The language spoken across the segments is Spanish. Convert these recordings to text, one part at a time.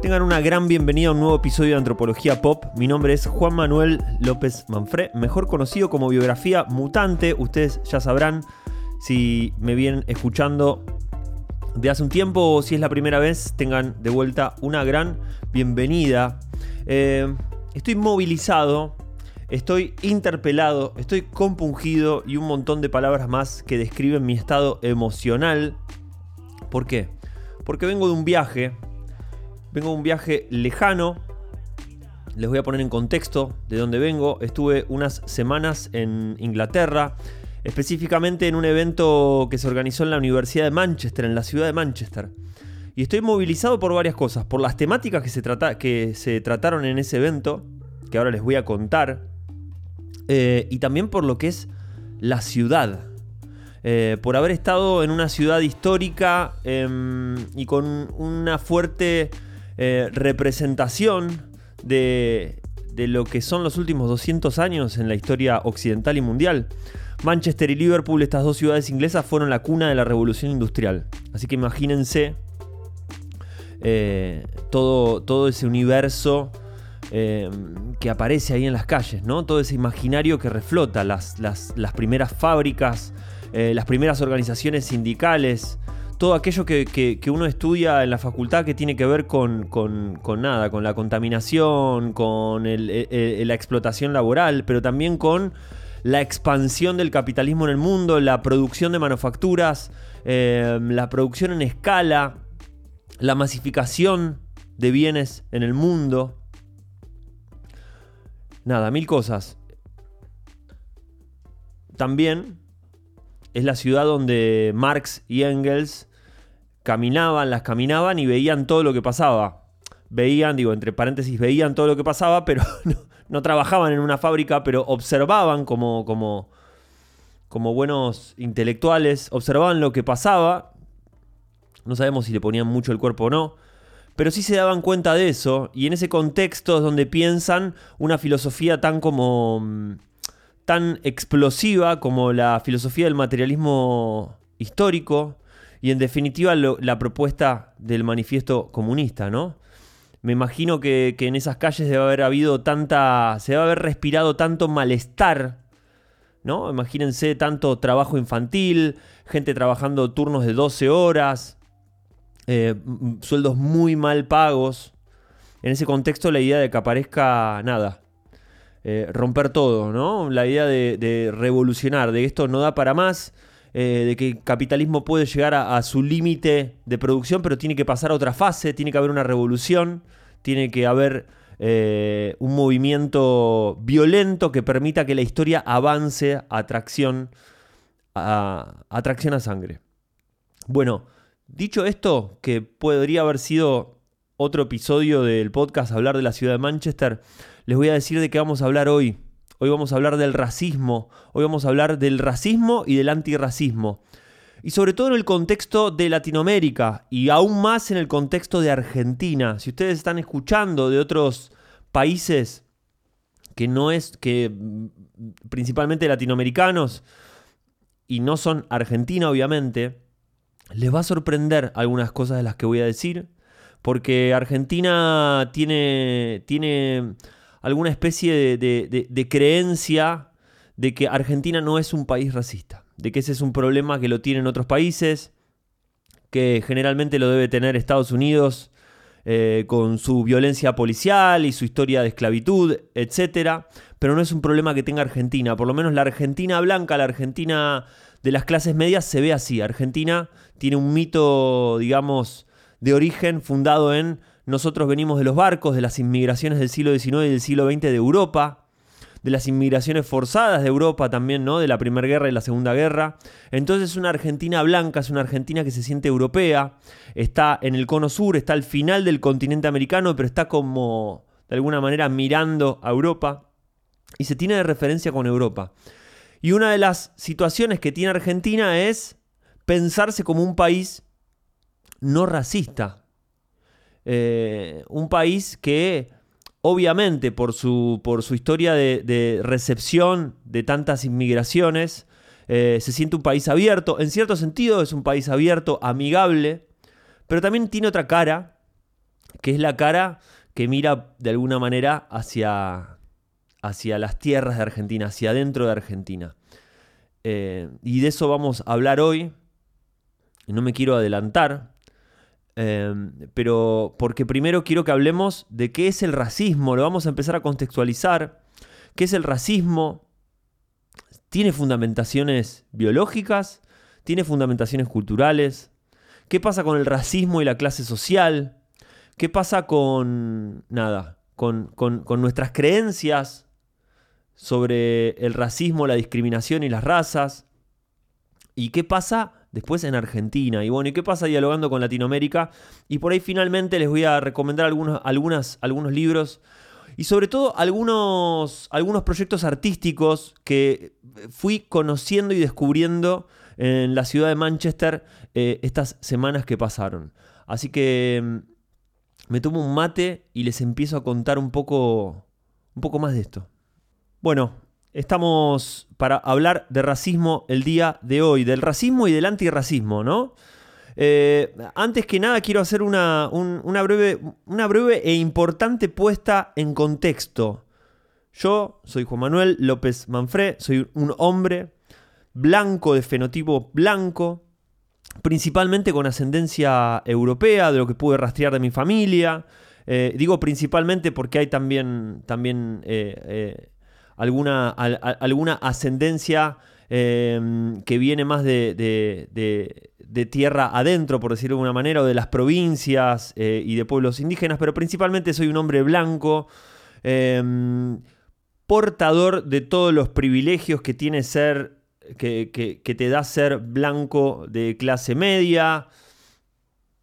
Tengan una gran bienvenida a un nuevo episodio de Antropología Pop. Mi nombre es Juan Manuel López Manfré, mejor conocido como Biografía Mutante. Ustedes ya sabrán si me vienen escuchando de hace un tiempo o si es la primera vez, tengan de vuelta una gran bienvenida. Eh, estoy movilizado, estoy interpelado, estoy compungido y un montón de palabras más que describen mi estado emocional. ¿Por qué? Porque vengo de un viaje Vengo un viaje lejano. Les voy a poner en contexto de dónde vengo. Estuve unas semanas en Inglaterra, específicamente en un evento que se organizó en la Universidad de Manchester, en la ciudad de Manchester. Y estoy movilizado por varias cosas, por las temáticas que se, que se trataron en ese evento, que ahora les voy a contar, eh, y también por lo que es la ciudad. Eh, por haber estado en una ciudad histórica em, y con una fuerte eh, representación de, lo que son los últimos 200 años en la historia occidental y mundial. Manchester y Liverpool, estas dos ciudades inglesas, fueron la cuna de la revolución industrial. Así que imagínense eh, todo, todo, ese universo eh, que aparece ahí en las calles, ¿no? Todo ese imaginario que reflota las, las, primeras fábricas, las primeras organizaciones sindicales, todo aquello que, uno estudia en la facultad que tiene que ver con, nada, con la contaminación, con la explotación laboral, pero también con la expansión del capitalismo en el mundo, la producción de manufacturas, eh, la producción en escala, la masificación de bienes en el mundo. Nada, mil cosas. También es la ciudad donde Marx y Engels caminaban, las caminaban y veían todo lo que pasaba. Veían, digo, entre paréntesis, veían todo lo que pasaba, pero no, trabajaban en una fábrica, pero observaban como, como, como buenos intelectuales, observaban lo que pasaba. No sabemos si le ponían mucho el cuerpo o no, pero sí se daban cuenta de eso, y en ese contexto es donde piensan una filosofía tan como mm, tan explosiva como la filosofía del materialismo histórico, y en definitiva la propuesta del manifiesto comunista, ¿no? Me imagino que, en esas calles debe haber habido tanta, se debe haber respirado tanto malestar, ¿no? Imagínense tanto trabajo infantil, gente trabajando turnos de 12 horas, eh, sueldos muy mal pagos. En ese contexto la idea de que aparezca nada, eh, romper todo, ¿no? La idea de, revolucionar, de esto no da para más, eh, de que el capitalismo puede llegar a, su límite de producción, pero tiene que pasar a otra fase, tiene que haber una revolución, tiene que haber eh, un movimiento violento que permita que la historia avance a atracción a, atracción a sangre. Bueno, dicho esto, que podría haber sido otro episodio del podcast hablar de la ciudad de Manchester, les voy a decir de qué vamos a hablar hoy. Hoy vamos a hablar del racismo, hoy vamos a hablar del racismo y del antirracismo. Y sobre todo en el contexto de Latinoamérica y aún más en el contexto de Argentina. Si ustedes están escuchando de otros países que no es que mm, principalmente latinoamericanos y no son Argentina obviamente, les va a sorprender algunas cosas de las que voy a decir, porque Argentina tiene tiene alguna especie de, creencia de que Argentina no es un país racista, de que ese es un problema que lo tienen otros países, que generalmente lo debe tener Estados Unidos eh, con su violencia policial y su historia de esclavitud, etc. Pero no es un problema que tenga Argentina, por lo menos la Argentina blanca, la Argentina de las clases medias se ve así. Argentina tiene un mito, digamos, de origen fundado en nosotros venimos de los barcos, de las inmigraciones del siglo XIX y del siglo XX de Europa, de las inmigraciones forzadas de Europa también, ¿no? De la Primera Guerra y la Segunda Guerra. Entonces una Argentina blanca es una Argentina que se siente europea, está en el cono sur, está al final del continente americano, pero está como, de alguna manera, mirando a Europa y se tiene de referencia con Europa. Y una de las situaciones que tiene Argentina es pensarse como un país no racista, eh, un país que obviamente por su, por su historia de, recepción de tantas inmigraciones, eh, se siente un país abierto, en cierto sentido es un país abierto, amigable, pero también tiene otra cara, que es la cara que mira de alguna manera hacia, hacia las tierras de Argentina, hacia adentro de Argentina. Eh, y de eso vamos a hablar hoy. No me quiero adelantar, eh, pero porque primero quiero que hablemos de qué es el racismo, lo vamos a empezar a contextualizar. ¿Qué es el racismo? ¿Tiene fundamentaciones biológicas? ¿Tiene fundamentaciones culturales? ¿Qué pasa con el racismo y la clase social? ¿Qué pasa con nada? Con, nuestras creencias sobre el racismo, la discriminación y las razas. ¿Y qué pasa después en Argentina? Y bueno, ¿y qué pasa dialogando con Latinoamérica? Y por ahí finalmente les voy a recomendar algunos, algunos libros y sobre todo algunos, algunos proyectos artísticos que fui conociendo y descubriendo en la ciudad de Manchester eh, estas semanas que pasaron. Así que mm, me tomo un mate y les empiezo a contar un poco, un poco más de esto. Bueno, estamos para hablar de racismo el día de hoy, del racismo y del antirracismo, ¿no? Eh, antes que nada quiero hacer una, breve, una breve e importante puesta en contexto. Yo soy Juan Manuel López Manfré, soy un hombre blanco de fenotipo blanco, principalmente con ascendencia europea, de lo que pude rastrear de mi familia. Eh, digo principalmente porque hay también, también eh, alguna, alguna ascendencia que viene más de, de tierra adentro, por decirlo de alguna manera, o de las provincias eh, y de pueblos indígenas, pero principalmente soy un hombre blanco, em, portador de todos los privilegios que tiene ser, que, te da ser blanco de clase media.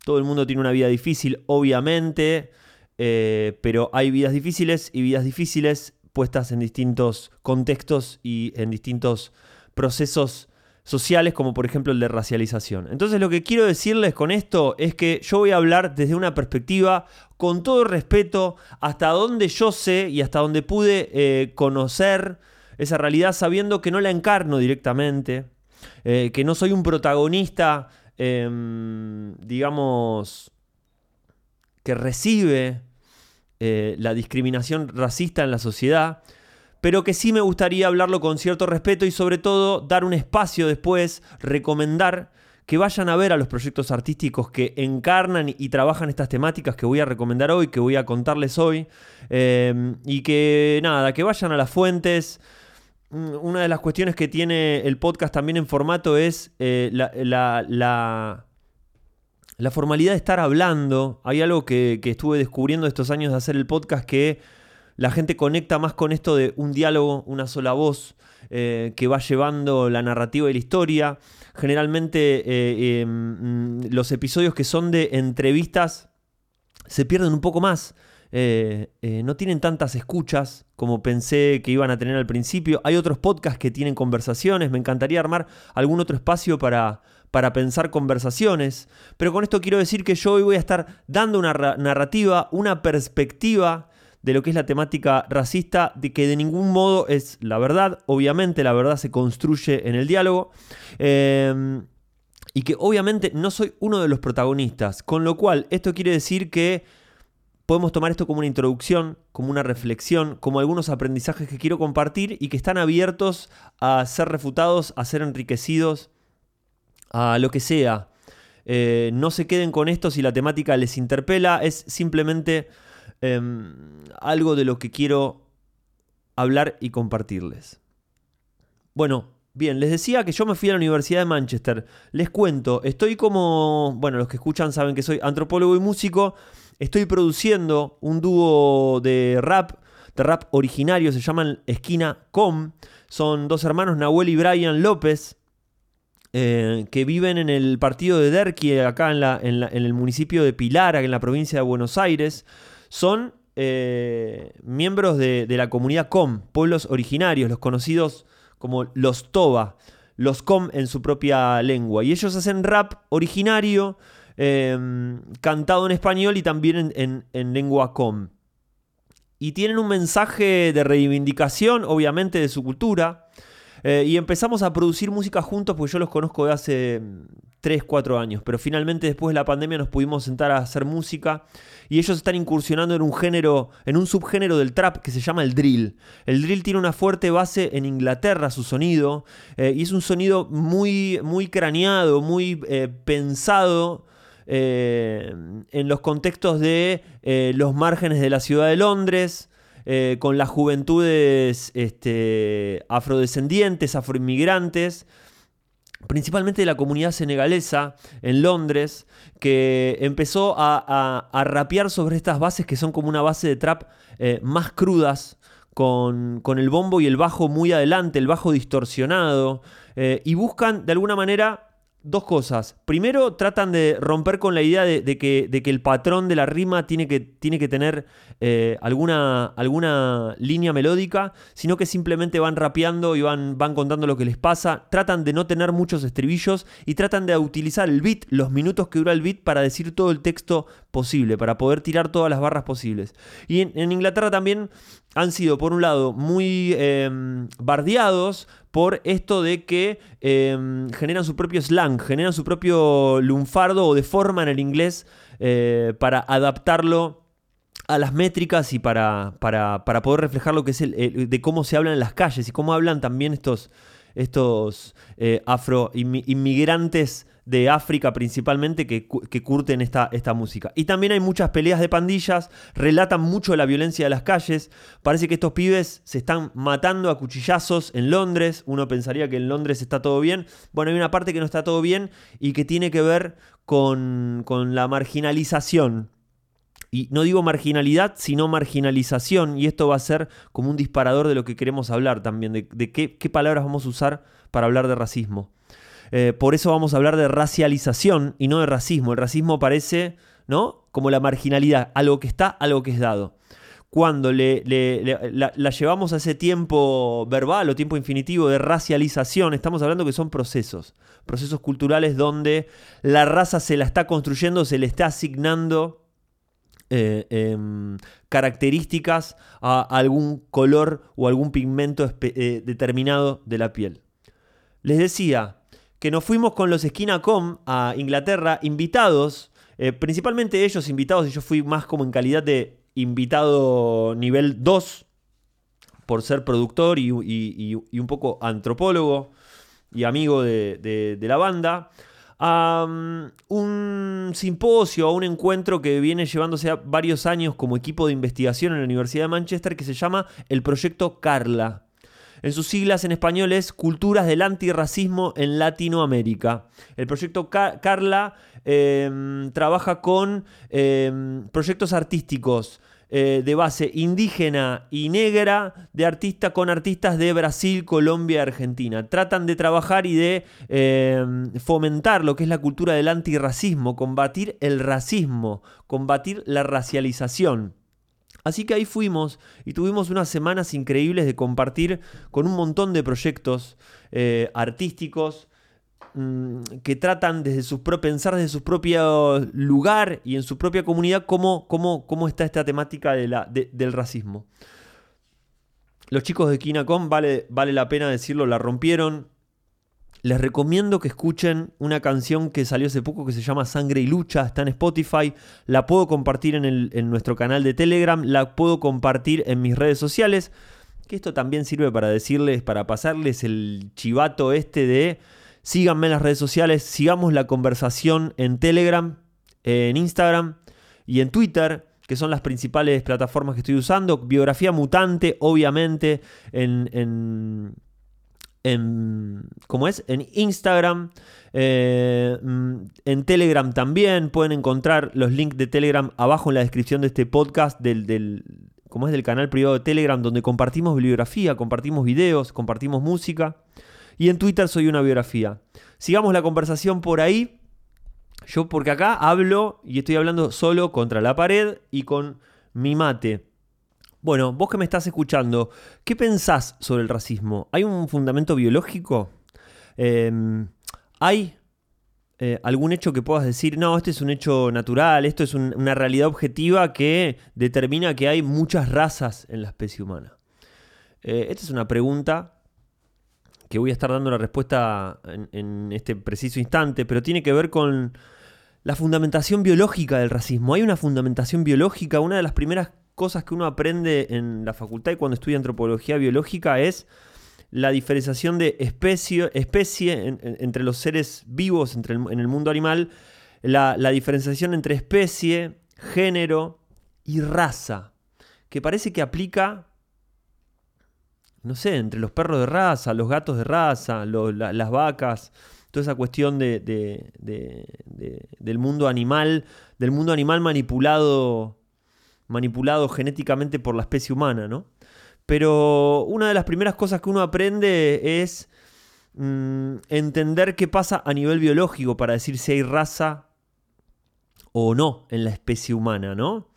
Todo el mundo tiene una vida difícil, obviamente, eh, pero hay vidas difíciles y vidas difíciles puestas en distintos contextos y en distintos procesos sociales como por ejemplo el de racialización. Entonces lo que quiero decirles con esto es que yo voy a hablar desde una perspectiva con todo respeto hasta donde yo sé y hasta donde pude eh, conocer esa realidad sabiendo que no la encarno directamente, eh, que no soy un protagonista, em, digamos, que recibe eh, la discriminación racista en la sociedad, pero que sí me gustaría hablarlo con cierto respeto y sobre todo dar un espacio después, recomendar que vayan a ver a los proyectos artísticos que encarnan y trabajan estas temáticas que voy a recomendar hoy, que voy a contarles hoy, em, y que nada, que vayan a las fuentes. Mm, una de las cuestiones que tiene el podcast también en formato es eh, la, la, formalidad de estar hablando. Hay algo que, que estuve descubriendo estos años de hacer el podcast que la gente conecta más con esto de un diálogo, una sola voz, eh, que va llevando la narrativa y la historia. Generalmente eh, em, los episodios que son de entrevistas se pierden un poco más. Eh, no tienen tantas escuchas como pensé que iban a tener al principio. Hay otros podcasts que tienen conversaciones. Me encantaría armar algún otro espacio para, para pensar conversaciones. Pero con esto quiero decir que yo hoy voy a estar dando una narrativa, una perspectiva de lo que es la temática racista, de que de ningún modo es la verdad. Obviamente la verdad se construye en el diálogo. Em, y que obviamente no soy uno de los protagonistas. Con lo cual, esto quiere decir que podemos tomar esto como una introducción, como una reflexión, como algunos aprendizajes que quiero compartir y que están abiertos a ser refutados, a ser enriquecidos, a lo que sea. Eh, no se queden con esto si la temática les interpela, es simplemente Em, algo de lo que quiero hablar y compartirles. Bueno, bien, les decía que yo me fui a la Universidad de Manchester. Les cuento, estoy como, bueno, los que escuchan saben que soy antropólogo y músico. Estoy produciendo un dúo de rap, de rap originario, se llaman Esquina Com. Son dos hermanos, Nahuel y Brian López. Eh, que viven en el partido de Derqui, acá en, el municipio de Pilar, en la provincia de Buenos Aires son eh, miembros de, la comunidad Com, pueblos originarios, los conocidos como los Toba, los Com en su propia lengua. Y ellos hacen rap originario, em, cantado en español y también en, lengua Com. Y tienen un mensaje de reivindicación, obviamente, de su cultura. Eh, y empezamos a producir música juntos, porque yo los conozco de hace 3, 4 años. Pero finalmente después de la pandemia nos pudimos sentar a hacer música y ellos están incursionando en un género, en un subgénero del trap que se llama el drill. El drill tiene una fuerte base en Inglaterra, su sonido, eh, y es un sonido muy, muy craneado, muy eh, pensado. En los contextos de los márgenes de la ciudad de Londres, con las juventudes este, afrodescendientes, afroinmigrantes, principalmente de la comunidad senegalesa en Londres, que empezó a, rapear sobre estas bases que son como una base de trap eh, más crudas, con, el bombo y el bajo muy adelante, el bajo distorsionado, eh, y buscan de alguna manera dos cosas. Primero, tratan de romper con la idea de, que, el patrón de la rima tiene que, tiene que tener eh, alguna, alguna, línea melódica, sino que simplemente van rapeando y van, van contando lo que les pasa. Tratan de no tener muchos estribillos y tratan de utilizar el beat, los minutos que dura el beat, para decir todo el texto posible, para poder tirar todas las barras posibles. Y en, Inglaterra también han sido, por un lado, muy em, bardeados por esto de que em, generan su propio slang, generan su propio lunfardo o deforman el inglés eh, para adaptarlo a las métricas y para, para, poder reflejar lo que es el, de cómo se hablan en las calles y cómo hablan también estos, estos eh, afro inmigrantes de África principalmente que, curten esta, esta, música. Y también hay muchas peleas de pandillas, relatan mucho la violencia de las calles. Parece que estos pibes se están matando a cuchillazos en Londres. Uno pensaría que en Londres está todo bien. Bueno, hay una parte que no está todo bien y que tiene que ver con, la marginalización. Y no digo marginalidad, sino marginalización. Y esto va a ser como un disparador de lo que queremos hablar también, de, qué, qué palabras vamos a usar para hablar de racismo. Eh, por eso vamos a hablar de racialización y no de racismo. El racismo parece, ¿no? Como la marginalidad, algo que está, algo que es dado. Cuando le, la, llevamos a ese tiempo verbal o tiempo infinitivo de racialización, estamos hablando que son procesos, procesos culturales donde la raza se la está construyendo, se le está asignando eh, em, características a algún color o algún pigmento eh, determinado de la piel. Les decía, que nos fuimos con los Esquina.com a Inglaterra, invitados, eh, principalmente ellos invitados, y yo fui más como en calidad de invitado nivel 2, por ser productor y, un poco antropólogo y amigo de, la banda, a mm, un simposio, a un encuentro que viene llevándose varios años como equipo de investigación en la Universidad de Manchester que se llama el Proyecto Carla. En sus siglas en español es Culturas del Antirracismo en Latinoamérica. El proyecto Carla em, trabaja con em, proyectos artísticos. Eh, de base indígena y negra de artista con artistas de Brasil, Colombia Argentina. Tratan de trabajar y de em, fomentar lo que es la cultura del antirracismo, combatir el racismo, combatir la racialización. Así que ahí fuimos y tuvimos unas semanas increíbles de compartir con un montón de proyectos eh, artísticos mm, que tratan desde su pensar desde su propio lugar y en su propia comunidad cómo, cómo, cómo está esta temática de la, del racismo. Los chicos de Kinacom, vale, vale la pena decirlo, la rompieron, les recomiendo que escuchen una canción que salió hace poco que se llama Sangre y Lucha, está en Spotify, la puedo compartir en, nuestro canal de Telegram, la puedo compartir en mis redes sociales, que esto también sirve para decirles, para pasarles el chivato este de síganme en las redes sociales, sigamos la conversación en Telegram, en Instagram y en Twitter que son las principales plataformas que estoy usando. Biografía mutante, obviamente, en, en, ¿cómo es? en Instagram, eh, mm, en Telegram también. Pueden encontrar los links de Telegram abajo en la descripción de este podcast, del, del, es del canal privado de Telegram, donde compartimos bibliografía, compartimos videos, compartimos música. Y en Twitter soy una biografía. Sigamos la conversación por ahí. Yo porque acá hablo y estoy hablando solo contra la pared y con mi mate. Bueno, vos que me estás escuchando, ¿qué pensás sobre el racismo? ¿Hay un fundamento biológico? Em, ¿Hay eh, algún hecho que puedas decir, no, este es un hecho natural, esto es una realidad objetiva que determina que hay muchas razas en la especie humana? Eh, esta es una pregunta que voy a estar dando la respuesta en, en este preciso instante, pero tiene que ver con la fundamentación biológica del racismo. Hay una fundamentación biológica, una de las primeras cosas que uno aprende en la facultad y cuando estudia antropología biológica es la diferenciación de especie, especie entre los seres vivos entre en el mundo animal, la, diferenciación entre especie, género y raza, que parece que aplica, no sé, entre los perros de raza, los gatos de raza, las vacas, toda esa cuestión de, del mundo animal, del mundo animal manipulado, manipulado genéticamente por la especie humana, ¿no? Pero una de las primeras cosas que uno aprende es mm, entender qué pasa a nivel biológico para decir si hay raza o no en la especie humana, ¿no?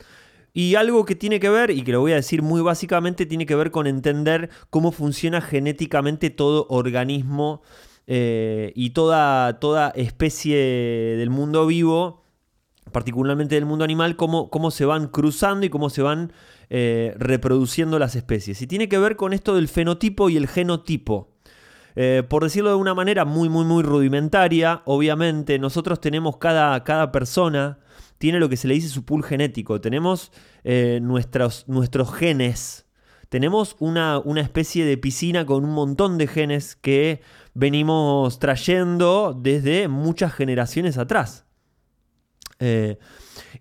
Y algo que tiene que ver, y que lo voy a decir muy básicamente, tiene que ver con entender cómo funciona genéticamente todo organismo eh, y toda, toda especie del mundo vivo, particularmente del mundo animal, cómo, cómo se van cruzando y cómo se van eh, reproduciendo las especies. Y tiene que ver con esto del fenotipo y el genotipo. Eh, por decirlo de una manera muy, muy, muy rudimentaria, obviamente nosotros tenemos cada, cada persona, tiene lo que se le dice su pool genético, tenemos eh, nuestros, nuestros genes, tenemos una, una, especie de piscina con un montón de genes que venimos trayendo desde muchas generaciones atrás.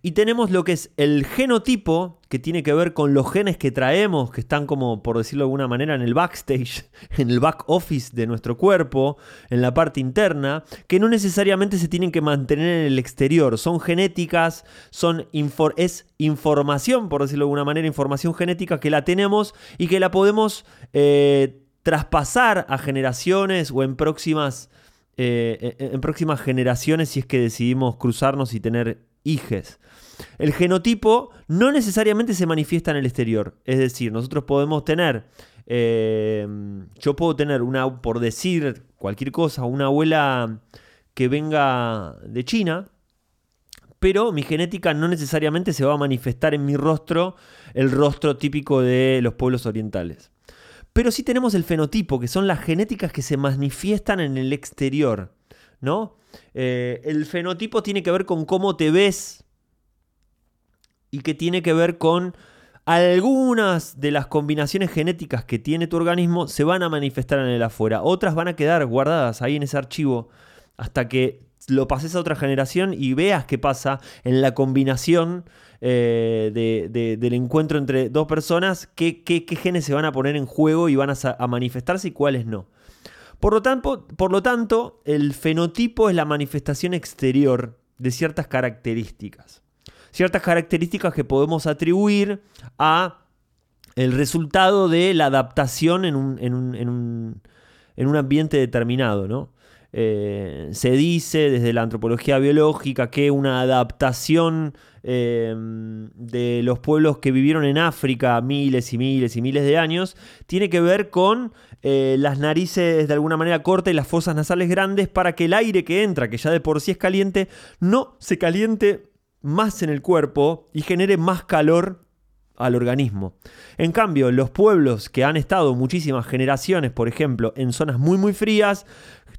Y tenemos lo que es el genotipo, que tiene que ver con los genes que traemos, que están como, por decirlo de alguna manera, en el backstage, en el back office de nuestro cuerpo, en la parte interna, que no necesariamente se tienen que mantener en el exterior. Son genéticas, son es información, por decirlo de alguna manera, información genética que la tenemos y que la podemos eh, traspasar a generaciones o en próximas... Eh, en próximas generaciones si es que decidimos cruzarnos y tener hijes. El genotipo no necesariamente se manifiesta en el exterior. Es decir, nosotros podemos tener, eh, yo puedo tener una, por decir cualquier cosa, una abuela que venga de China, pero mi genética no necesariamente se va a manifestar en mi rostro, el rostro típico de los pueblos orientales. Pero sí tenemos el fenotipo, que son las genéticas que se manifiestan en el exterior, ¿no? Eh, el fenotipo tiene que ver con cómo te ves y que tiene que ver con algunas de las combinaciones genéticas que tiene tu organismo se van a manifestar en el afuera. Otras van a quedar guardadas ahí en ese archivo hasta que lo pases a otra generación y veas qué pasa en la combinación eh, del encuentro entre dos personas, qué, genes se van a poner en juego y van a, manifestarse y cuáles no. Por lo, tanto, por lo tanto, el fenotipo es la manifestación exterior de ciertas características. Ciertas características que podemos atribuir a el resultado de la adaptación en un, en un, en un, ambiente determinado. ¿no? Eh, se dice desde la antropología biológica que una adaptación Em, de los pueblos que vivieron en África miles y miles y miles de años, tiene que ver con eh, las narices de alguna manera cortas y las fosas nasales grandes para que el aire que entra, que ya de por sí es caliente, no se caliente más en el cuerpo y genere más calor al organismo. En cambio, los pueblos que han estado muchísimas generaciones, por ejemplo, en zonas muy muy frías,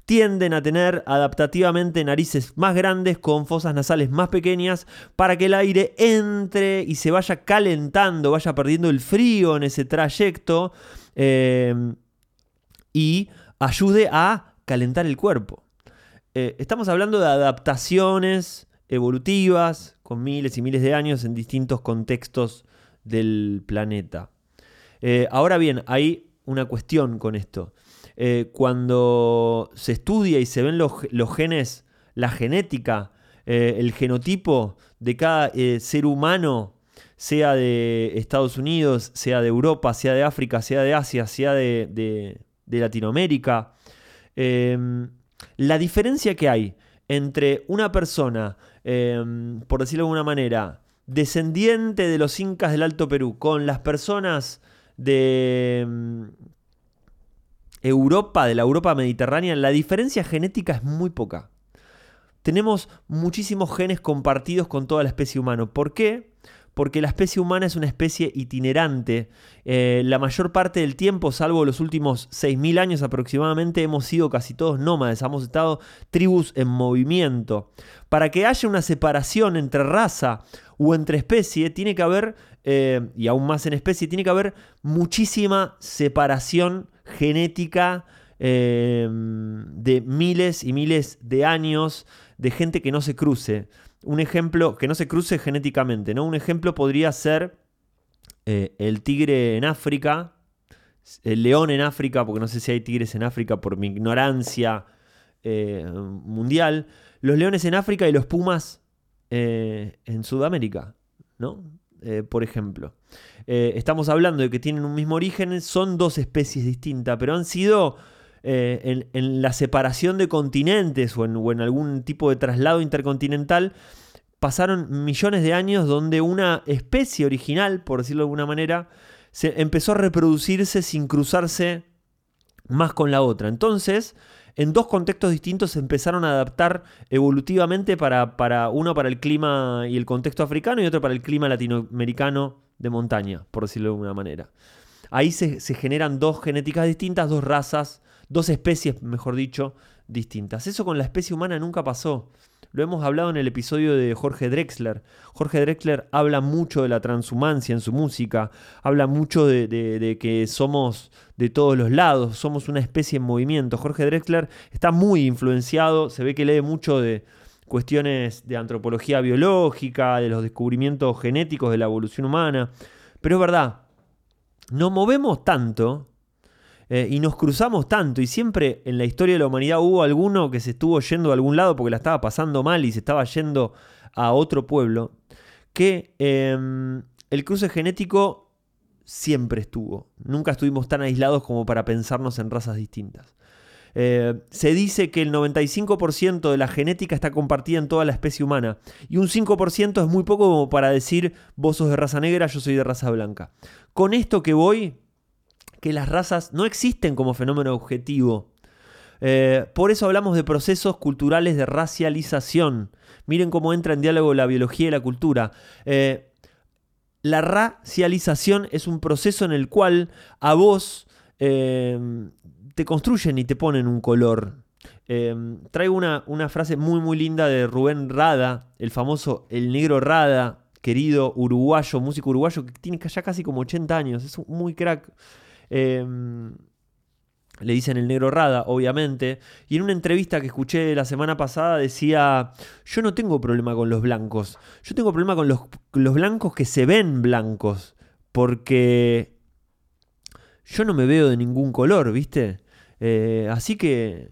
tienden a tener adaptativamente narices más grandes con fosas nasales más pequeñas para que el aire entre y se vaya calentando, vaya perdiendo el frío en ese trayecto eh, y ayude a calentar el cuerpo. Eh, estamos hablando de adaptaciones evolutivas con miles y miles de años en distintos contextos del planeta. Eh, ahora bien, hay una cuestión con esto. Eh, cuando se estudia y se ven los, genes, la genética, eh, el genotipo de cada eh, ser humano, sea de Estados Unidos, sea de Europa, sea de África, sea de Asia, sea de, Latinoamérica, em, la diferencia que hay entre una persona, em, por decirlo de alguna manera, descendiente de los incas del Alto Perú, con las personas de, em, Europa, de la Europa mediterránea, la diferencia genética es muy poca. Tenemos muchísimos genes compartidos con toda la especie humana. ¿Por qué? porque la especie humana es una especie itinerante. Eh, la mayor parte del tiempo, salvo los últimos 6.000 años aproximadamente, hemos sido casi todos nómades, hemos estado tribus en movimiento. Para que haya una separación entre raza o entre especie, tiene que haber, eh, y aún más en especie, tiene que haber muchísima separación genética eh, de miles y miles de años de gente que no se cruce un ejemplo, que no se cruce genéticamente, ¿no? Un ejemplo podría ser eh, el tigre en África, el león en África, porque no sé si hay tigres en África por mi ignorancia eh, mundial, los leones en África y los pumas eh, en Sudamérica, ¿no? Por ejemplo. estamos hablando de que tienen un mismo origen, son dos especies distintas, pero han sido eh, en, la separación de continentes o en, algún tipo de traslado intercontinental, pasaron millones de años donde una especie original, por decirlo de alguna manera, se empezó a reproducirse sin cruzarse más con la otra. Entonces, en dos contextos distintos se empezaron a adaptar evolutivamente para, para, uno para el clima y el contexto africano y otro para el clima latinoamericano de montaña, por decirlo de alguna manera. Ahí se, se generan dos genéticas distintas, dos razas dos especies, mejor dicho, distintas. Eso con la especie humana nunca pasó. Lo hemos hablado en el episodio de Jorge Drexler. Jorge Drexler habla mucho de la transhumancia en su música, habla mucho de, que somos de todos los lados, somos una especie en movimiento. Jorge Drexler está muy influenciado, se ve que lee mucho de cuestiones de antropología biológica, de los descubrimientos genéticos de la evolución humana. Pero es verdad, nos movemos tanto eh, y nos cruzamos tanto y siempre en la historia de la humanidad hubo alguno que se estuvo yendo a algún lado porque la estaba pasando mal y se estaba yendo a otro pueblo, que em, el cruce genético siempre estuvo. Nunca estuvimos tan aislados como para pensarnos en razas distintas. Eh, se dice que el 95% de la genética está compartida en toda la especie humana y un 5% es muy poco como para decir vos sos de raza negra, yo soy de raza blanca. Con esto que voy, que las razas no existen como fenómeno objetivo. Eh, por eso hablamos de procesos culturales de racialización. Miren cómo entra en diálogo la biología y la cultura. Eh, la racialización es un proceso en el cual a vos eh, te construyen y te ponen un color. traigo una, una, frase muy muy linda de Rubén Rada, el famoso El Negro Rada, querido uruguayo, músico uruguayo que tiene ya casi como 80 años, es muy crack. Em, le dicen el negro Rada, obviamente. Y en una entrevista que escuché la semana pasada decía, yo no tengo problema con los blancos, yo tengo problema con los, blancos que se ven blancos, porque yo no me veo de ningún color, ¿viste? Eh, así que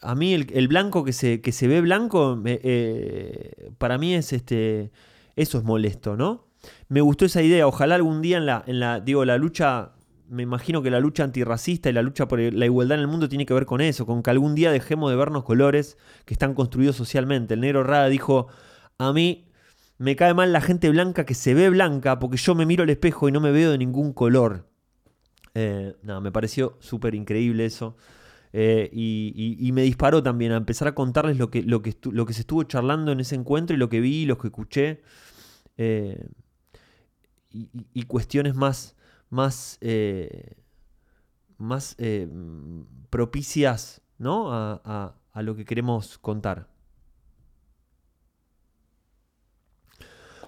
a mí el, blanco que se, que se, ve blanco, eh, para mí es este, eso es molesto, ¿no? Me gustó esa idea, ojalá algún día en la, en la digo, la lucha me imagino que la lucha antirracista y la lucha por la igualdad en el mundo tiene que ver con eso, con que algún día dejemos de vernos colores que están construidos socialmente. El negro Rada dijo, a mí me cae mal la gente blanca que se ve blanca porque yo me miro al espejo y no me veo de ningún color. Eh, nada, me pareció súper increíble eso. Eh, y, me disparó también a empezar a contarles lo que se estuvo charlando en ese encuentro y lo que vi, lo que escuché. Eh, y, cuestiones más, más, eh, más eh, propicias ¿no? a, lo que queremos contar.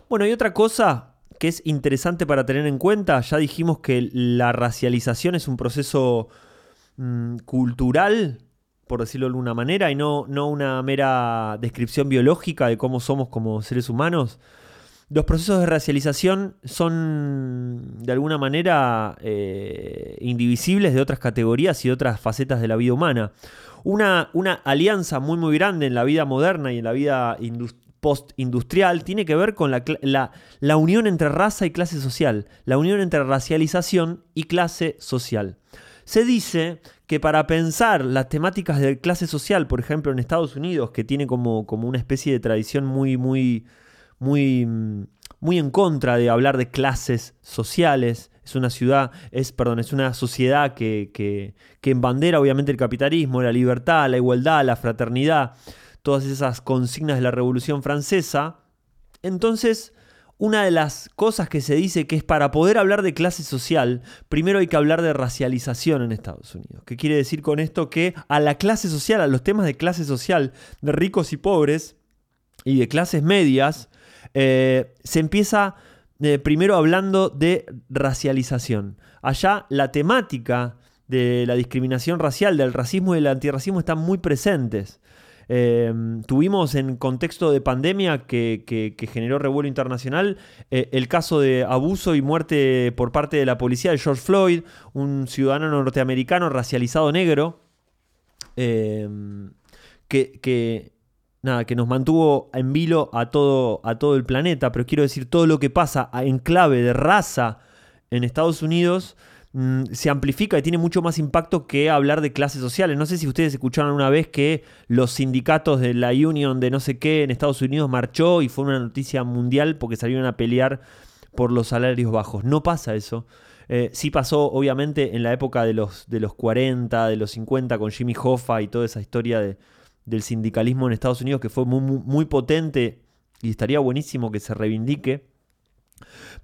Bueno, y otra cosa que es interesante para tener en cuenta, ya dijimos que la racialización es un proceso mm, cultural, por decirlo de alguna manera, y no, no una mera descripción biológica de cómo somos como seres humanos. Los procesos de racialización son de alguna manera eh, indivisibles de otras categorías y otras facetas de la vida humana. Una, una alianza muy muy grande en la vida moderna y en la vida postindustrial tiene que ver con la, la, unión entre raza y clase social, la unión entre racialización y clase social. Se dice que para pensar las temáticas de clase social, por ejemplo en Estados Unidos, que tiene como, como una especie de tradición muy, muy, muy, muy en contra de hablar de clases sociales. Es una ciudad, es, perdón, es una sociedad que, que, que embandera obviamente el capitalismo, la libertad, la igualdad, la fraternidad, todas esas consignas de la Revolución Francesa. Entonces, una de las cosas que se dice que es para poder hablar de clase social, primero hay que hablar de racialización en Estados Unidos. ¿Qué quiere decir con esto? Que a la clase social, a los temas de clase social, de ricos y pobres y de clases medias, eh, se empieza eh, primero hablando de racialización. Allá la temática de la discriminación racial, del racismo y del antirracismo están muy presentes. Em, tuvimos en contexto de pandemia que, generó revuelo internacional eh, el caso de abuso y muerte por parte de la policía de George Floyd, un ciudadano norteamericano racializado negro, em, que, nada, que nos mantuvo en vilo a todo, a todo el planeta, pero quiero decir, todo lo que pasa en clave de raza en Estados Unidos Mm, se amplifica y tiene mucho más impacto que hablar de clases sociales. No sé si ustedes escucharon una vez que los sindicatos de la Union de no sé qué en Estados Unidos marchó y fue una noticia mundial porque salieron a pelear por los salarios bajos. No pasa eso. Eh, sí pasó, obviamente, en la época de los, de los 40, de los 50, con Jimmy Hoffa y toda esa historia de, del sindicalismo en Estados Unidos que fue muy, muy potente y estaría buenísimo que se reivindique.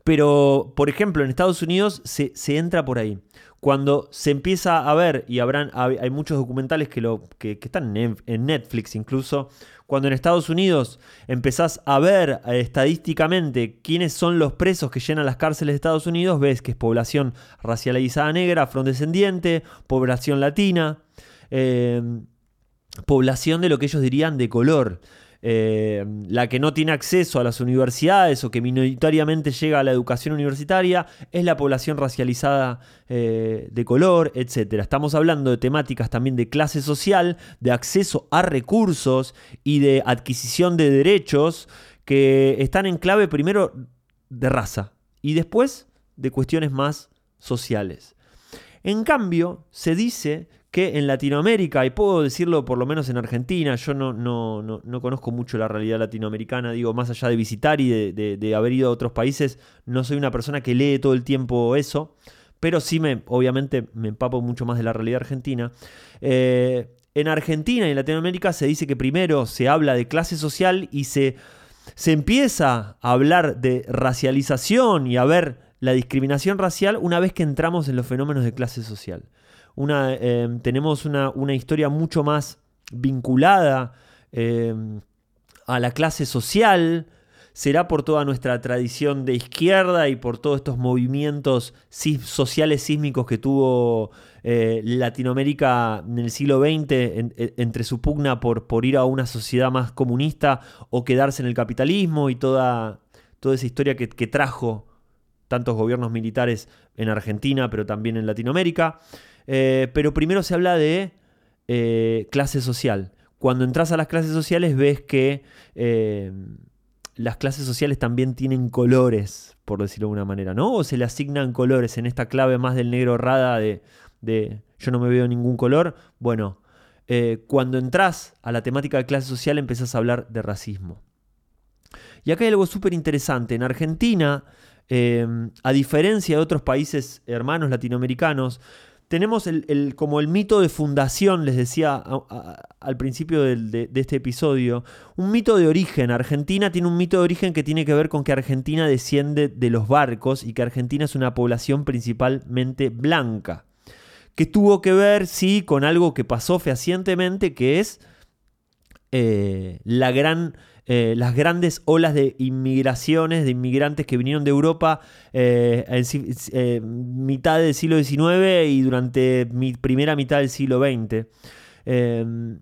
Pero, por ejemplo, en Estados Unidos se, entra por ahí. Cuando se empieza a ver, y habrán, hay muchos documentales que, lo, que, están en Netflix incluso, cuando en Estados Unidos empezás a ver eh, estadísticamente quiénes son los presos que llenan las cárceles de Estados Unidos, ves que es población racializada negra, afrodescendiente, población latina, eh, población de lo que ellos dirían de color. Eh, la que no tiene acceso a las universidades o que minoritariamente llega a la educación universitaria es la población racializada eh, de color, etc. Estamos hablando de temáticas también de clase social, de acceso a recursos y de adquisición de derechos que están en clave primero de raza y después de cuestiones más sociales. En cambio, se dice que en Latinoamérica, y puedo decirlo por lo menos en Argentina, yo no, no, no, conozco mucho la realidad latinoamericana, digo, más allá de visitar y de, haber ido a otros países, no soy una persona que lee todo el tiempo eso, pero sí me, obviamente, me empapo mucho más de la realidad argentina. Eh, en Argentina y en Latinoamérica se dice que primero se habla de clase social y se, se empieza a hablar de racialización y a ver la discriminación racial una vez que entramos en los fenómenos de clase social una, em, tenemos una, historia mucho más vinculada em, a la clase social, será por toda nuestra tradición de izquierda y por todos estos movimientos sociales sísmicos que tuvo eh, Latinoamérica en el siglo XX entre su pugna por, por, ir a una sociedad más comunista o quedarse en el capitalismo y toda, toda esa historia que trajo tantos gobiernos militares en Argentina, pero también en Latinoamérica. Eh, pero primero se habla de eh, clase social. Cuando entras a las clases sociales ves que eh, las clases sociales también tienen colores, por decirlo de alguna manera, ¿no? O se le asignan colores en esta clave más del negro rada de, yo no me veo ningún color. Bueno, cuando entras a la temática de clase social empezás a hablar de racismo. Y acá hay algo súper interesante. En Argentina, a diferencia de otros países hermanos latinoamericanos, tenemos el, como el mito de fundación, les decía al principio de, este episodio, un mito de origen. Argentina tiene un mito de origen que tiene que ver con que Argentina desciende de los barcos y que Argentina es una población principalmente blanca. Que tuvo que ver, sí, con algo que pasó fehacientemente, que es eh, la gran eh, las grandes olas de inmigraciones, de inmigrantes que vinieron de Europa eh, en eh, mitad del siglo XIX y durante mi primera mitad del siglo XX. Em,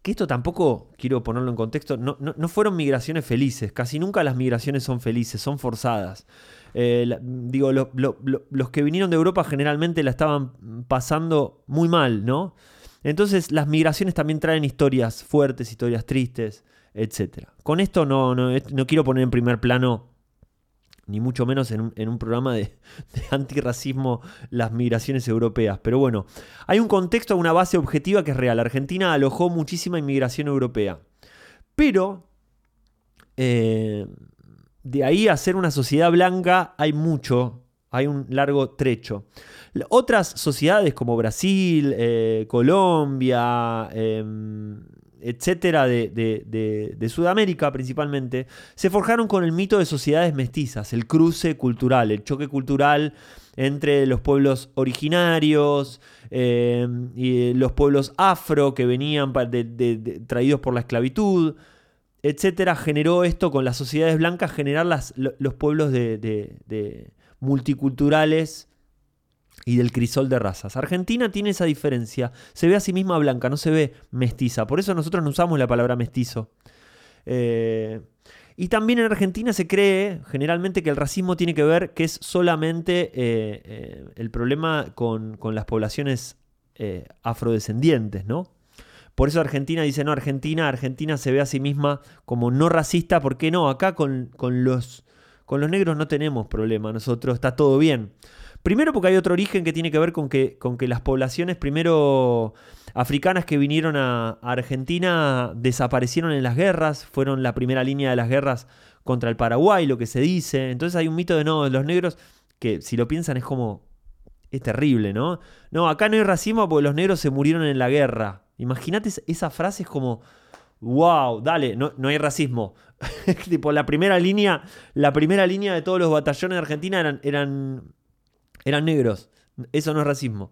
que esto tampoco, quiero ponerlo en contexto, no, fueron migraciones felices, casi nunca las migraciones son felices, son forzadas. digo, los que vinieron de Europa generalmente la estaban pasando muy mal, ¿no? Entonces las migraciones también traen historias fuertes, historias tristes etc. Con esto no, no, quiero poner en primer plano, ni mucho menos en un, programa de, antirracismo, las migraciones europeas. Pero bueno, hay un contexto, una base objetiva que es real. Argentina alojó muchísima inmigración europea. Pero eh, de ahí a ser una sociedad blanca hay mucho, hay un largo trecho. Otras sociedades como Brasil, eh, Colombia, em, etcétera, de, Sudamérica principalmente, se forjaron con el mito de sociedades mestizas, el cruce cultural, el choque cultural entre los pueblos originarios eh, y los pueblos afro que venían traídos por la esclavitud, etcétera, generó esto con las sociedades blancas, generar los pueblos de, multiculturales y del crisol de razas. Argentina tiene esa diferencia, se ve a sí misma blanca, no se ve mestiza, por eso nosotros no usamos la palabra mestizo. Eh, y también en Argentina se cree generalmente que el racismo tiene que ver que es solamente eh, eh, el problema con, las poblaciones afrodescendientes, ¿no? Por eso Argentina dice, no, Argentina, Argentina se ve a sí misma como no racista, ¿por qué no? Acá con, con los, con los negros no tenemos problema, nosotros está todo bien. Primero porque hay otro origen que tiene que ver con que, con que las poblaciones primero africanas que vinieron a, Argentina desaparecieron en las guerras, fueron la primera línea de las guerras contra el Paraguay, lo que se dice. Entonces hay un mito de no, los negros, que si lo piensan es como, es terrible, ¿no? No, acá no hay racismo porque los negros se murieron en la guerra. Imagínate esa frase es como, wow, dale, no, no hay racismo. tipo, la primera línea, la primera línea de todos los batallones de Argentina eran, eran eran negros. Eso no es racismo.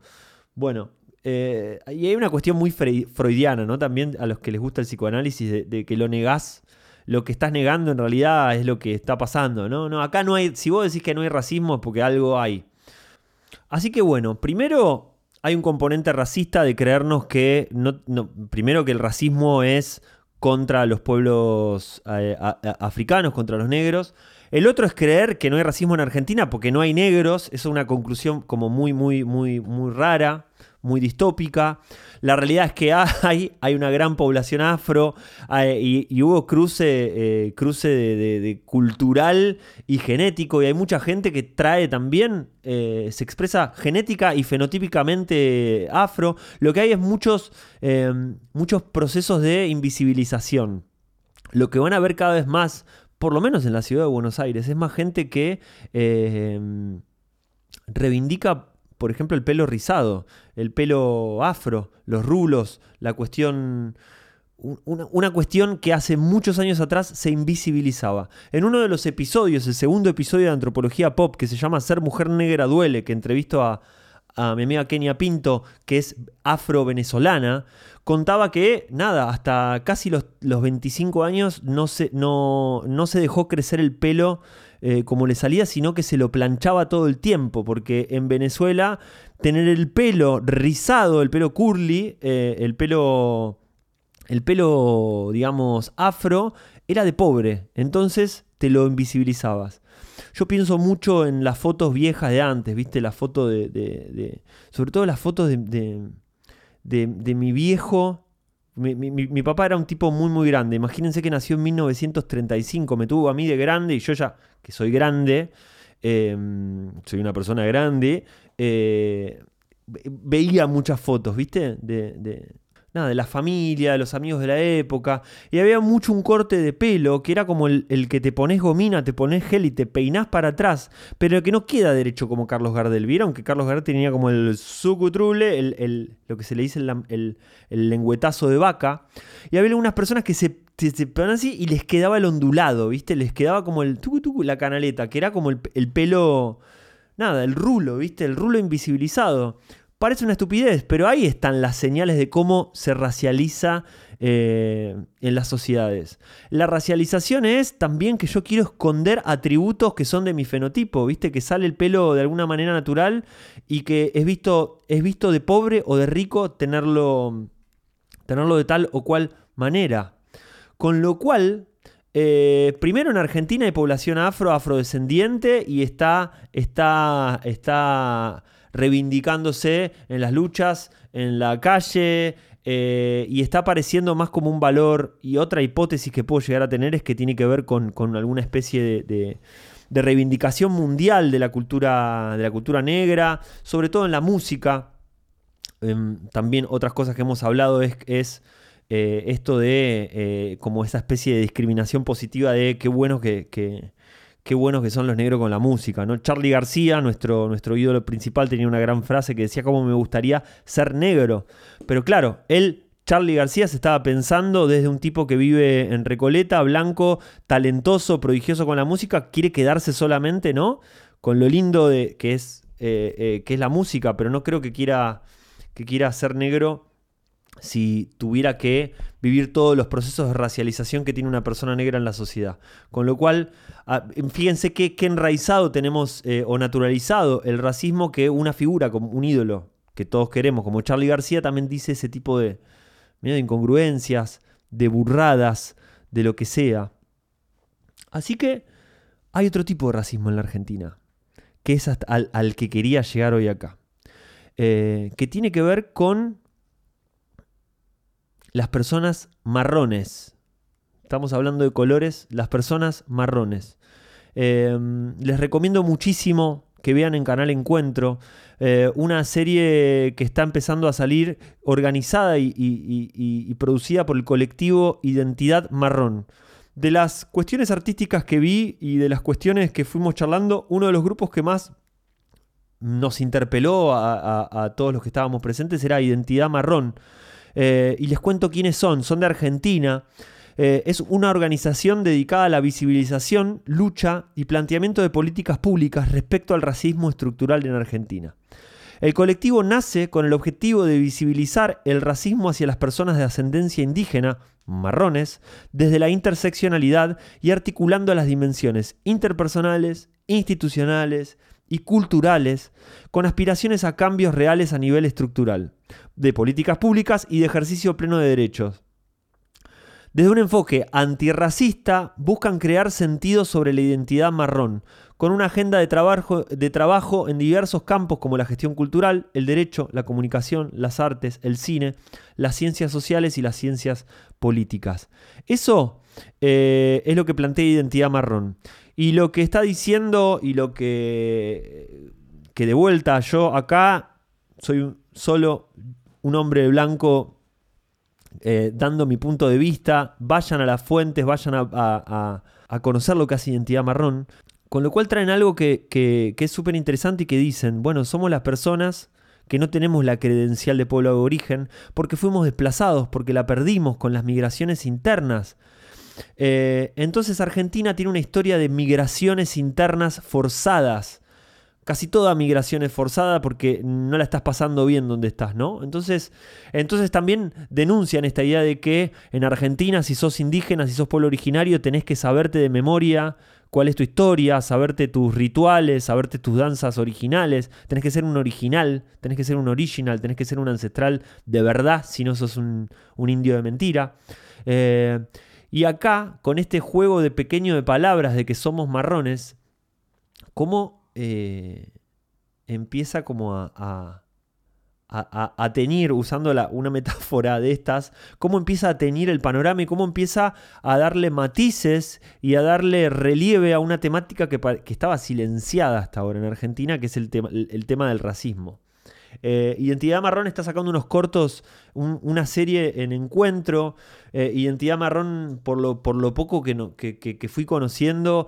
Bueno, eh, y hay una cuestión muy freudiana, ¿no? También a los que les gusta el psicoanálisis, de, que lo negás, lo que estás negando en realidad es lo que está pasando, ¿no? No, acá no hay, si vos decís que no hay racismo es porque algo hay. Así que bueno, primero hay un componente racista de creernos que, no, primero que el racismo es contra los pueblos eh, africanos, contra los negros. El otro es creer que no hay racismo en Argentina porque no hay negros. Es una conclusión como muy, muy, muy, muy rara, muy distópica. La realidad es que hay, hay una gran población afro y, hubo cruce, eh, cruce de, cultural y genético y hay mucha gente que trae también, eh, se expresa genética y fenotípicamente afro. Lo que hay es muchos, eh, muchos procesos de invisibilización. Lo que van a ver cada vez más por lo menos en la ciudad de Buenos Aires, es más gente que em, reivindica, por ejemplo, el pelo rizado, el pelo afro, los rulos, la cuestión... Una, cuestión que hace muchos años atrás se invisibilizaba. En uno de los episodios, el segundo episodio de Antropología Pop, que se llama Ser Mujer Negra Duele, que entrevisto a, a mi amiga Kenia Pinto, que es afro-venezolana, contaba que, nada, hasta casi los, 25 años no se, no, no se dejó crecer el pelo eh, como le salía, sino que se lo planchaba todo el tiempo, porque en Venezuela tener el pelo rizado, el pelo curly, eh, el pelo, el pelo, digamos, afro, era de pobre, entonces te lo invisibilizabas. Yo pienso mucho en las fotos viejas de antes, ¿viste? Las fotos de, sobre todo las fotos de, mi viejo. Mi, papá era un tipo muy, muy grande. Imagínense que nació en 1935. Me tuvo a mí de grande y yo ya, que soy grande, em, soy una persona grande, eh, veía muchas fotos, ¿viste? De, nada, de la familia, de los amigos de la época. Y había mucho un corte de pelo que era como el, que te pones gomina, te pones gel y te peinás para atrás, pero que no queda derecho como Carlos Gardel. ¿Vieron que Carlos Gardel tenía como el sucutrule, el, lo que se le dice el, el, lengüetazo de vaca? Y había algunas personas que se, se, así y les quedaba el ondulado, ¿viste? Les quedaba como el tucu, la canaleta, que era como el, el pelo. Nada, el rulo, ¿viste? El rulo invisibilizado. Parece una estupidez, pero ahí están las señales de cómo se racializa eh, en las sociedades. La racialización es también que yo quiero esconder atributos que son de mi fenotipo, ¿viste? Que sale el pelo de alguna manera natural y que es visto, es visto de pobre o de rico tenerlo, tenerlo de tal o cual manera. Con lo cual, eh, primero en Argentina hay población afro, afrodescendiente y está, está, está reivindicándose en las luchas, en la calle, eh, y está apareciendo más como un valor. Y otra hipótesis que puedo llegar a tener es que tiene que ver con, alguna especie de, reivindicación mundial de la, cultura, de la cultura negra, sobre todo en la música. Em, también otras cosas que hemos hablado es, es eh, esto de eh, como esa especie de discriminación positiva de qué bueno que, qué buenos que son los negros con la música, ¿no? Charlie García, nuestro, nuestro ídolo principal, tenía una gran frase que decía cómo me gustaría ser negro. Pero claro, él Charlie García se estaba pensando desde un tipo que vive en Recoleta, blanco, talentoso, prodigioso con la música, quiere quedarse solamente, ¿no? Con lo lindo de, que, es, eh, eh, que es la música, pero no creo que quiera, que quiera ser negro si tuviera que vivir todos los procesos de racialización que tiene una persona negra en la sociedad. Con lo cual, ah, fíjense qué, enraizado tenemos eh, o naturalizado el racismo que una figura, como un ídolo que todos queremos, como Charlie García, también dice ese tipo de, incongruencias, de burradas, de lo que sea. Así que hay otro tipo de racismo en la Argentina, que es al, que quería llegar hoy acá, eh, que tiene que ver con las personas marrones. Estamos hablando de colores, las personas marrones. Eh, les recomiendo muchísimo que vean en Canal Encuentro, eh, una serie que está empezando a salir organizada y, producida por el colectivo Identidad Marrón. De las cuestiones artísticas que vi y de las cuestiones que fuimos charlando, uno de los grupos que más nos interpeló a, todos los que estábamos presentes era Identidad Marrón. Eh, y les cuento quiénes son. Son de Argentina. Eh, es una organización dedicada a la visibilización, lucha y planteamiento de políticas públicas respecto al racismo estructural en Argentina. El colectivo nace con el objetivo de visibilizar el racismo hacia las personas de ascendencia indígena, marrones, desde la interseccionalidad y articulando las dimensiones interpersonales, institucionales y culturales, con aspiraciones a cambios reales a nivel estructural, de políticas públicas y de ejercicio pleno de derechos, desde un enfoque antirracista buscan crear sentido sobre la identidad marrón, con una agenda de trabajo, de trabajo en diversos campos como la gestión cultural, el derecho, la comunicación, las artes, el cine, las ciencias sociales y las ciencias políticas. Eso eh, es lo que plantea Identidad Marrón. Y lo que está diciendo y lo que, que de vuelta yo acá soy solo un hombre blanco eh, dando mi punto de vista, vayan a las fuentes, vayan a, conocer lo que hace identidad marrón, con lo cual traen algo que, que es súper interesante y que dicen, bueno, somos las personas que no tenemos la credencial de pueblo de origen porque fuimos desplazados, porque la perdimos con las migraciones internas. Eh, entonces Argentina tiene una historia de migraciones internas forzadas casi toda migración es forzada porque no la estás pasando bien donde estás, ¿no? Entonces, entonces también denuncian esta idea de que en Argentina, si sos indígena, si sos pueblo originario, tenés que saberte de memoria cuál es tu historia, saberte tus rituales, saberte tus danzas originales, tenés que ser un original, tenés que ser un original, tenés que ser un ancestral de verdad, si no sos un, indio de mentira. Eh, y acá, con este juego de pequeño de palabras de que somos marrones, ¿cómo eh, empieza como a, a, a, teñir, usando una metáfora de estas, cómo empieza a teñir el panorama y cómo empieza a darle matices y a darle relieve a una temática que, estaba silenciada hasta ahora en Argentina, que es el tema, tema del racismo. Eh, Identidad Marrón está sacando unos cortos, una serie en encuentro. Eh, Identidad Marrón, por lo, por lo poco que, no, que, que, fui conociendo,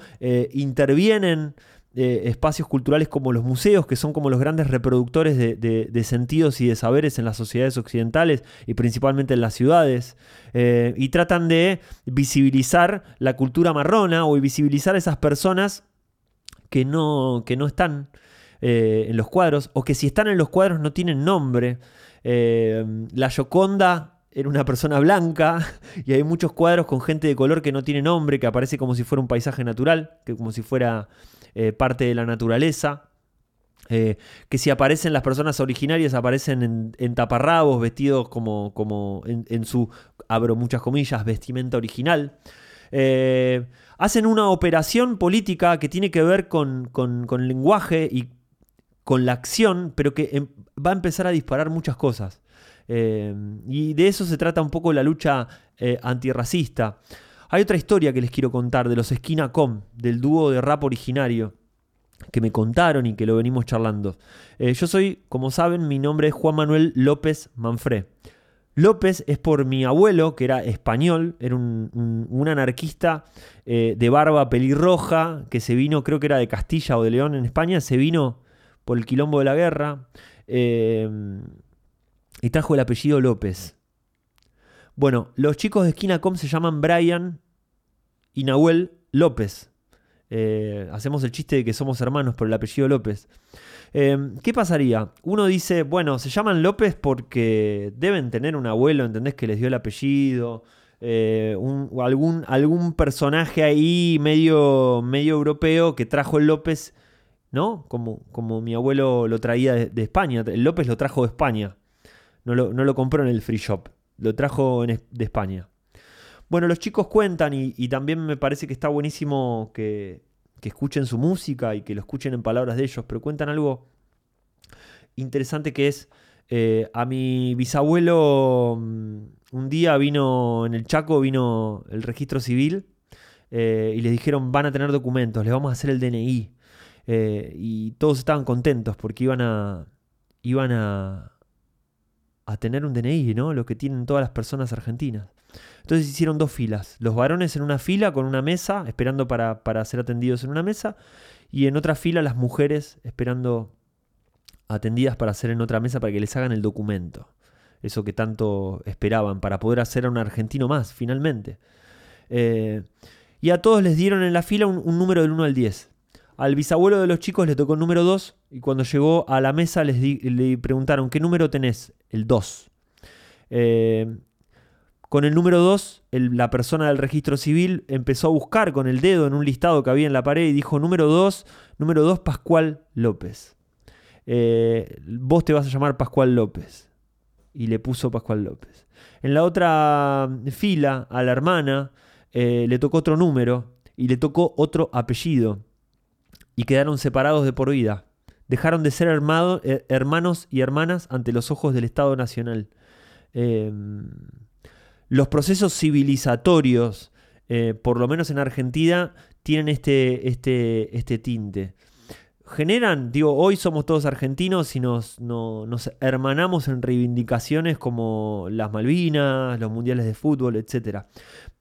intervienen espacios culturales como los museos, que son como los grandes reproductores de, sentidos y de saberes en las sociedades occidentales y principalmente en las ciudades, eh, y tratan de visibilizar la cultura marrona o visibilizar a esas personas que no, que no están eh, en los cuadros, o que si están en los cuadros no tienen nombre. Eh, la Yoconda era una persona blanca y hay muchos cuadros con gente de color que no tiene nombre, que aparece como si fuera un paisaje natural, que como si fuera eh, parte de la naturaleza. Eh, que si aparecen las personas originarias, aparecen en, taparrabos, vestidos como, como en, su, abro muchas comillas, vestimenta original. Eh, hacen una operación política que tiene que ver con, el lenguaje y con la acción, pero que em, va a empezar a disparar muchas cosas. y de eso se trata un poco la lucha antirracista. Hay otra historia que les quiero contar de los Esquina Com, del dúo de rap originario que me contaron y que lo venimos charlando. Eh, yo soy, como saben, mi nombre es Juan Manuel López Manfré. López es por mi abuelo, que era español, era un, anarquista eh, de barba pelirroja, que se vino, creo que era de Castilla o de León en España, se vino por el quilombo de la guerra eh, y trajo el apellido López. Bueno, los chicos de Esquina Com se llaman Brian y Nahuel López. Eh, hacemos el chiste de que somos hermanos por el apellido López. Eh, ¿Qué pasaría? Uno dice, bueno, se llaman López porque deben tener un abuelo, ¿entendés? Que les dio el apellido. Eh, algún, algún personaje ahí medio, medio europeo que trajo el López, ¿no? Como, como mi abuelo lo traía de, España. El López lo trajo de España. No lo, no lo compró en el free shop. Lo trajo de España. Bueno, los chicos cuentan y, también me parece que está buenísimo que, escuchen su música y que lo escuchen en palabras de ellos, pero cuentan algo interesante que es, eh, a mi bisabuelo mm, un día vino en el Chaco, vino el registro civil eh, y les dijeron van a tener documentos, les vamos a hacer el DNI. Eh, y todos estaban contentos porque iban a, iban a, a tener un DNI, ¿no? Lo que tienen todas las personas argentinas. Entonces hicieron dos filas. Los varones en una fila con una mesa, esperando para, ser atendidos en una mesa, y en otra fila las mujeres esperando atendidas para hacer en otra mesa para que les hagan el documento. Eso que tanto esperaban, para poder hacer a un argentino más, finalmente. Eh, y a todos les dieron en la fila un, número del 1 al 10. Al bisabuelo de los chicos le tocó el número 2 y cuando llegó a la mesa les le preguntaron, ¿qué número tenés? El 2. Eh, con el número 2, la persona del registro civil empezó a buscar con el dedo en un listado que había en la pared y dijo número 2, número 2, Pascual López. Eh, vos te vas a llamar Pascual López. Y le puso Pascual López. En la otra fila, a la hermana, eh, le tocó otro número y le tocó otro apellido y quedaron separados de por vida. Dejaron de ser eh, hermanos y hermanas ante los ojos del Estado Nacional. Em, los procesos civilizatorios, eh, por lo menos en Argentina, tienen este, este, este tinte. Generan, digo, hoy somos todos argentinos y nos, nos hermanamos en reivindicaciones como las Malvinas, los mundiales de fútbol, etc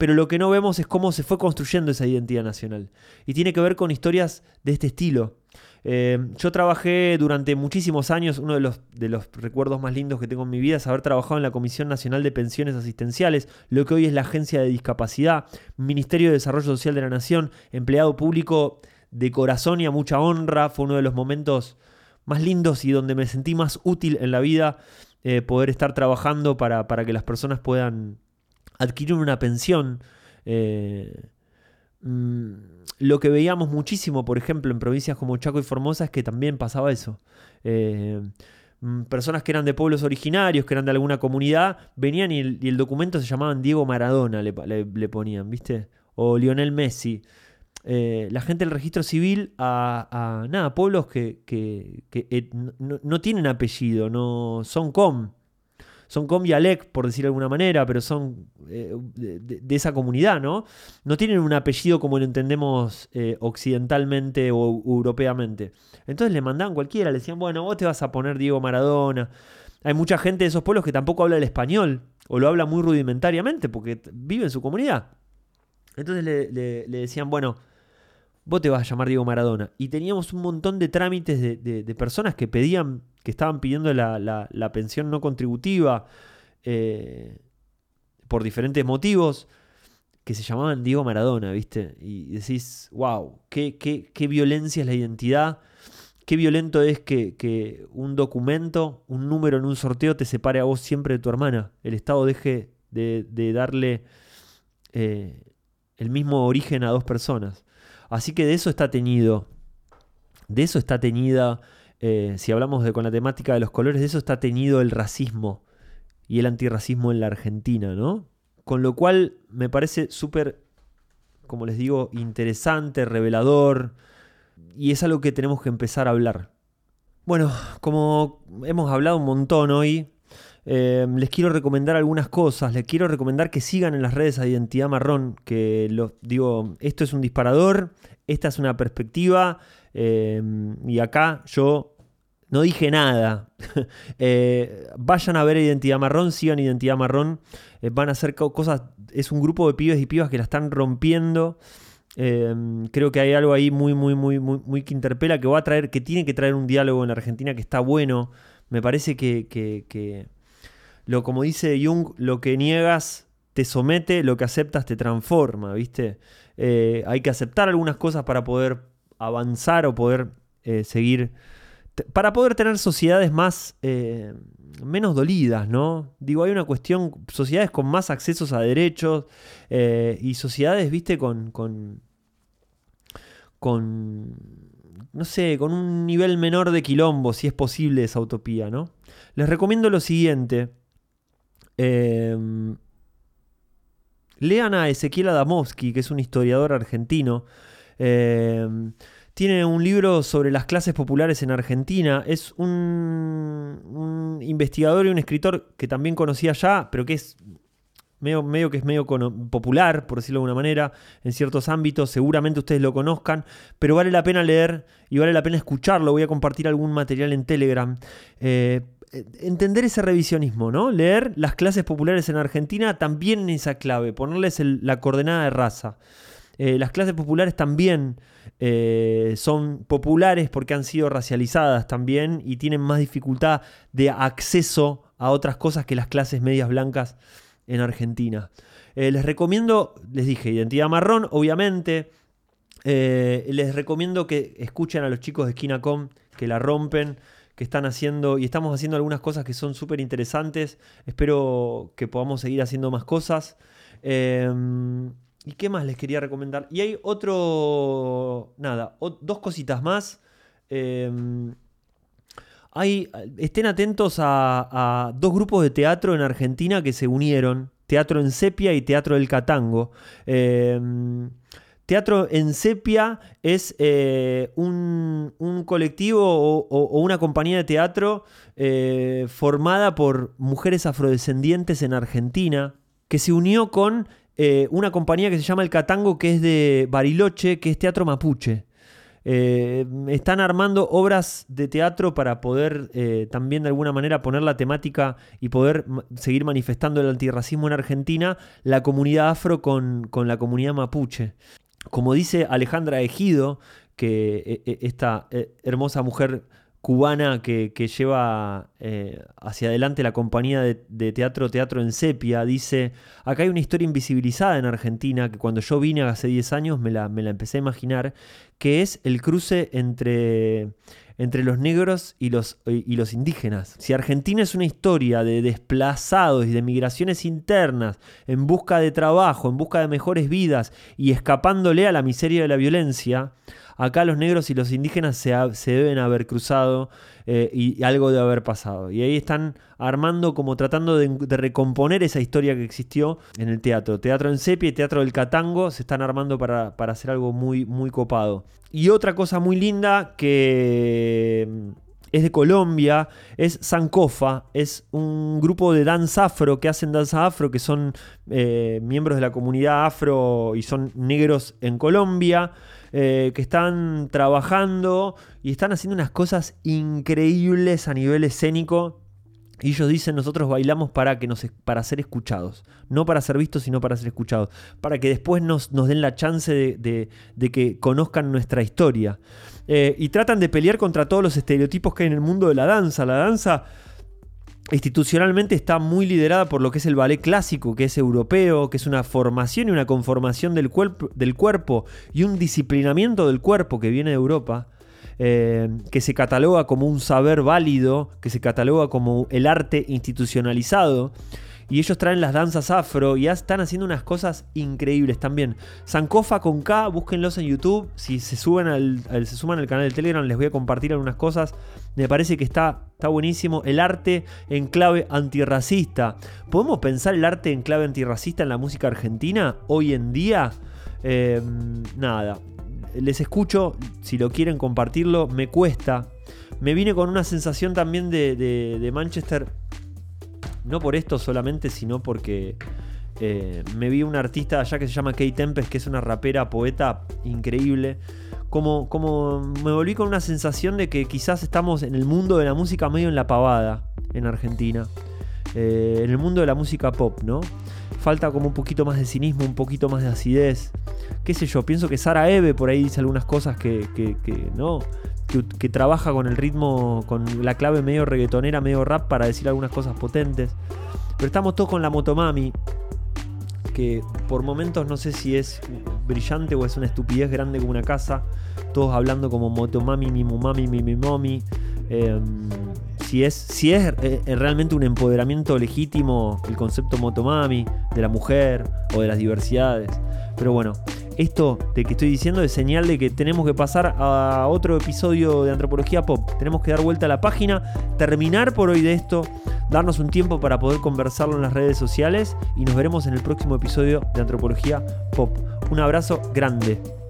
pero lo que no vemos es cómo se fue construyendo esa identidad nacional. Y tiene que ver con historias de este estilo. Eh, yo trabajé durante muchísimos años, uno de los, recuerdos más lindos que tengo en mi vida es haber trabajado en la Comisión Nacional de Pensiones Asistenciales, lo que hoy es la Agencia de Discapacidad, Ministerio de Desarrollo Social de la Nación, empleado público de corazón y a mucha honra. Fue uno de los momentos más lindos y donde me sentí más útil en la vida eh, poder estar trabajando para, para que las personas puedan adquirir una pensión. Eh, mm, lo que veíamos muchísimo, por ejemplo, en provincias como Chaco y Formosa es que también pasaba eso. Eh, mm, personas que eran de pueblos originarios, que eran de alguna comunidad, venían y el, documento se llamaban Diego Maradona, le, ponían, ¿viste? O Lionel Messi. Eh, la gente del registro civil a, nada, pueblos que, no, no, tienen apellido, no son com son com por decir de alguna manera, pero son eh, de, esa comunidad, ¿no? No tienen un apellido como lo entendemos eh, occidentalmente o europeamente. Entonces le mandaban cualquiera, le decían, bueno, vos te vas a poner Diego Maradona. Hay mucha gente de esos pueblos que tampoco habla el español, o lo habla muy rudimentariamente, porque vive en su comunidad. Entonces le decían, bueno, vos te vas a llamar Diego Maradona. Y teníamos un montón de trámites de, personas que pedían, que estaban pidiendo la, pensión no contributiva eh, por diferentes motivos, que se llamaban Diego Maradona, ¿viste? Y decís, wow, qué, qué, violencia es la identidad, qué violento es que, un documento, un número en un sorteo te separe a vos siempre de tu hermana. El Estado deje de, darle eh, el mismo origen a dos personas. Así que de eso está teñido. De eso está teñida, eh, si hablamos de, con la temática de los colores, de eso está teñido el racismo y el antirracismo en la Argentina, ¿no? Con lo cual me parece súper, como les digo, interesante, revelador, y es algo que tenemos que empezar a hablar. Bueno, como hemos hablado un montón hoy, eh, les quiero recomendar algunas cosas. Les quiero recomendar que sigan en las redes a Identidad Marrón. Que lo, digo, esto es un disparador, esta es una perspectiva. Eh, y acá yo no dije nada. Eh, vayan a ver Identidad Marrón, sigan Identidad Marrón. van a hacer cosas. Es un grupo de pibes y pibas que la están rompiendo. creo que hay algo ahí muy, muy, muy, muy, muy que interpela, que va a traer, que tiene que traer un diálogo en la Argentina que está bueno. Me parece que lo, como dice Jung, lo que niegas te somete, lo que aceptas te transforma, ¿viste? Eh, hay que aceptar algunas cosas para poder avanzar o poder eh, seguir, para poder tener sociedades más, eh, menos dolidas, ¿no? Digo, hay una cuestión, sociedades con más accesos a derechos y sociedades, ¿viste? Con, con, con, no sé, con un nivel menor de quilombo, si es posible esa utopía, ¿no? Les recomiendo lo siguiente. Em, lean a Ezequiel Adamowski, que es un historiador argentino. Em, tiene un libro sobre las clases populares en Argentina. Es un, investigador y un escritor que también conocía ya, pero que es medio, que es medio popular, por decirlo de alguna manera, en ciertos ámbitos. Seguramente ustedes lo conozcan, pero vale la pena leer y vale la pena escucharlo. Voy a compartir algún material en Telegram. Eh, eh, entender ese revisionismo, ¿no? Leer las clases populares en Argentina también en esa clave, ponerles la coordenada de raza. Eh, las clases populares también eh, son populares porque han sido racializadas también y tienen más dificultad de acceso a otras cosas que las clases medias blancas en Argentina. les recomiendo, les dije, identidad marrón, obviamente. les recomiendo que escuchen a los chicos de Esquina.com, que la rompen que están haciendo y estamos haciendo algunas cosas que son súper interesantes. Espero que podamos seguir haciendo más cosas. Em, ¿Y qué más les quería recomendar? Y hay otro, nada, dos cositas más. Em, hay, estén atentos a, dos grupos de teatro en Argentina que se unieron, Teatro en Sepia y Teatro del Catango. Eh, Teatro en Sepia es eh, un, colectivo o, una compañía de teatro eh, formada por mujeres afrodescendientes en Argentina, que se unió con eh, una compañía que se llama El Catango, que es de Bariloche, que es teatro mapuche. Están armando obras de teatro para poder también de alguna manera poner la temática y poder seguir manifestando el antirracismo en Argentina, la comunidad afro con, con la comunidad mapuche. Como dice Alejandra Ejido, que eh, eh, esta eh, hermosa mujer cubana que, lleva hacia adelante la compañía de, teatro Teatro en Sepia, dice, acá hay una historia invisibilizada en Argentina que cuando yo vine hace 10 años me la, me la empecé a imaginar, que es el cruce entre entre los negros y los, y los indígenas. Si Argentina es una historia de desplazados y de migraciones internas en busca de trabajo, en busca de mejores vidas y escapándole a la miseria de la violencia, acá los negros y los indígenas se, deben haber cruzado eh, y, algo de haber pasado. Y ahí están armando como tratando de, recomponer esa historia que existió en el teatro. Teatro en sepia y teatro del Catango se están armando para, hacer algo muy, muy copado. Y otra cosa muy linda que mm, es de Colombia, es Sankofa, es un grupo de danza afro que hacen danza afro, que son eh, miembros de la comunidad afro y son negros en Colombia. Eh, que están trabajando y están haciendo unas cosas increíbles a nivel escénico. Y ellos dicen, nosotros bailamos para, que para ser escuchados. No para ser vistos, sino para ser escuchados. Para que después nos, nos den la chance de, que conozcan nuestra historia. Eh, y tratan de pelear contra todos los estereotipos que hay en el mundo de la danza. La danza institucionalmente está muy liderada por lo que es el ballet clásico, que es europeo, que es una formación y una conformación del, cuerpo y un disciplinamiento del cuerpo que viene de Europa. Eh, que se cataloga como un saber válido, que se cataloga como el arte institucionalizado. Y ellos traen las danzas afro y están haciendo unas cosas increíbles también. Sankofa con K, búsquenlos en YouTube. Si se, suben al, se suman al canal de Telegram, les voy a compartir algunas cosas. Me parece que está, está buenísimo. El arte en clave antirracista. ¿Podemos pensar el arte en clave antirracista en la música argentina hoy en día? Em, nada. Les escucho, si lo quieren compartirlo, me cuesta. Me vine con una sensación también de, de Manchester no por esto solamente, sino porque eh, me vi una artista allá que se llama Kate Tempest, que es una rapera, poeta increíble. Como, como me volví con una sensación de que quizás estamos en el mundo de la música medio en la pavada en Argentina. Eh, en el mundo de la música pop, ¿no? Falta como un poquito más de cinismo, un poquito más de acidez. qué sé yo, pienso que Sara Eve por ahí dice algunas cosas que, ¿no? Que, trabaja con el ritmo, con la clave medio reggaetonera, medio rap para decir algunas cosas potentes. Pero estamos todos con la Motomami, que por momentos no sé si es brillante o es una estupidez grande como una casa. Todos hablando como Motomami, mi mami, mi mi mami. Em, si es, si es eh, eh, realmente un empoderamiento legítimo el concepto motomami de la mujer o de las diversidades. Pero bueno, esto de que estoy diciendo es señal de que tenemos que pasar a otro episodio de Antropología Pop. Tenemos que dar vuelta a la página, terminar por hoy de esto, darnos un tiempo para poder conversarlo en las redes sociales y nos veremos en el próximo episodio de Antropología Pop. Un abrazo grande.